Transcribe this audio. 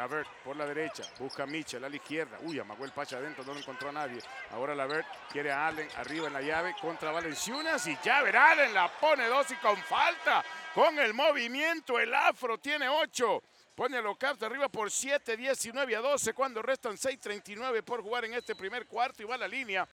Lavert por la derecha, busca a Mitchell a la izquierda. Uy, amagó el pacha adentro, no lo encontró a nadie. Ahora Lavert quiere a Allen arriba en la llave contra Valenciunas y ya verá, Allen la pone dos y con falta. Con el movimiento, el afro tiene ocho. Pone a los Caps de arriba por 7, 19 a 12 cuando restan 6.39 por jugar en este primer cuarto y va a la línea